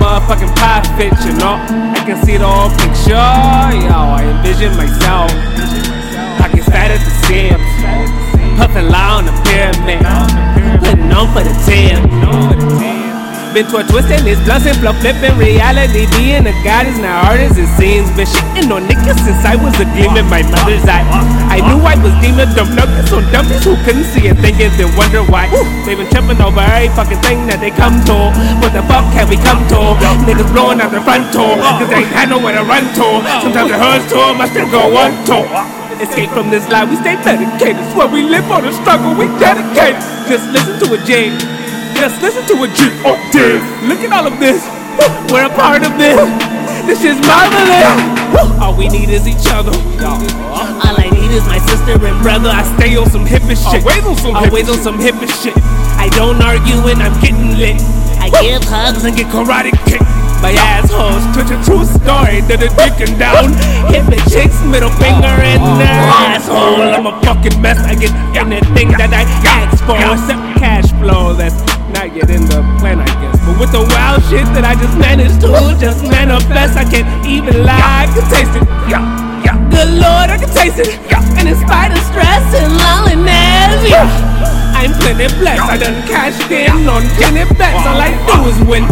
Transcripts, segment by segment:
perfect, you know. I can see the whole picture, yo. I envision myself. Pockets fat at the seams. Puffin' loud on the pyramid. Putting on for the team. Been to a twist and it's blunt and fluff flipping reality. Being a god is not hard as it seems. Been shitting on niggas since I was a gleam in my mother's eye. I knew I was demon dumb nuggets on dummies who couldn't see it, thinking then wonder why. They've been tripping over every fucking thing that they come to. What the fuck have we come to? Niggas blowing out their front door, cause they ain't had nowhere to run to. Sometimes it hurts to, I still go on to. Escape from this life, we stay medicated. Swear we live for the struggle, we dedicate. Just listen to a J. Just listen to a G. Oh, damn. Look at all of this. We're a part of this. This is marvelous. All we need is each other. All I need is my sister and brother. I stay on some hippie shit. Always on some Always hippie on some hippie shit. I don't argue when I'm getting lit. I give hugs and get karate kicked. My assholes twitching true story that the dicking down. Hippie chicks, middle finger in their asshole. I'm a fucking mess. I get anything that I ask for except cash flow. That's yet in the plan, I guess. But with the wild shit that I just managed to just manifest, I can't even lie. I can taste it. Yeah, yeah. Good lord, I can taste it. Yeah. And in spite of stress and loneliness, yeah. I'm plenty blessed. I done cashed in on plenty bets. All I do is win.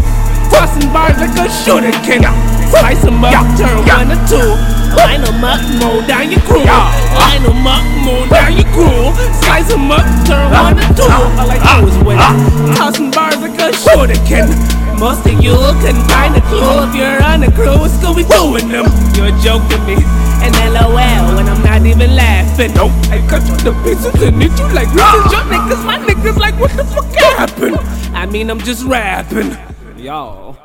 Tossing bars like a shuriken. Slice them up, turn one to two. Line them up, mow down your crew. Line them up, mow down your crew. Slice them up, turn one to two. A shooter. Most of you couldn't find a clue if you're on the cruise, What's Scooby doing them? You're joking me. And LOL when I'm not even laughing. Nope, I cut you to pieces and eat you like riches. Your niggas, my niggas, like what the fuck happened? I mean, I'm just rapping. Yo.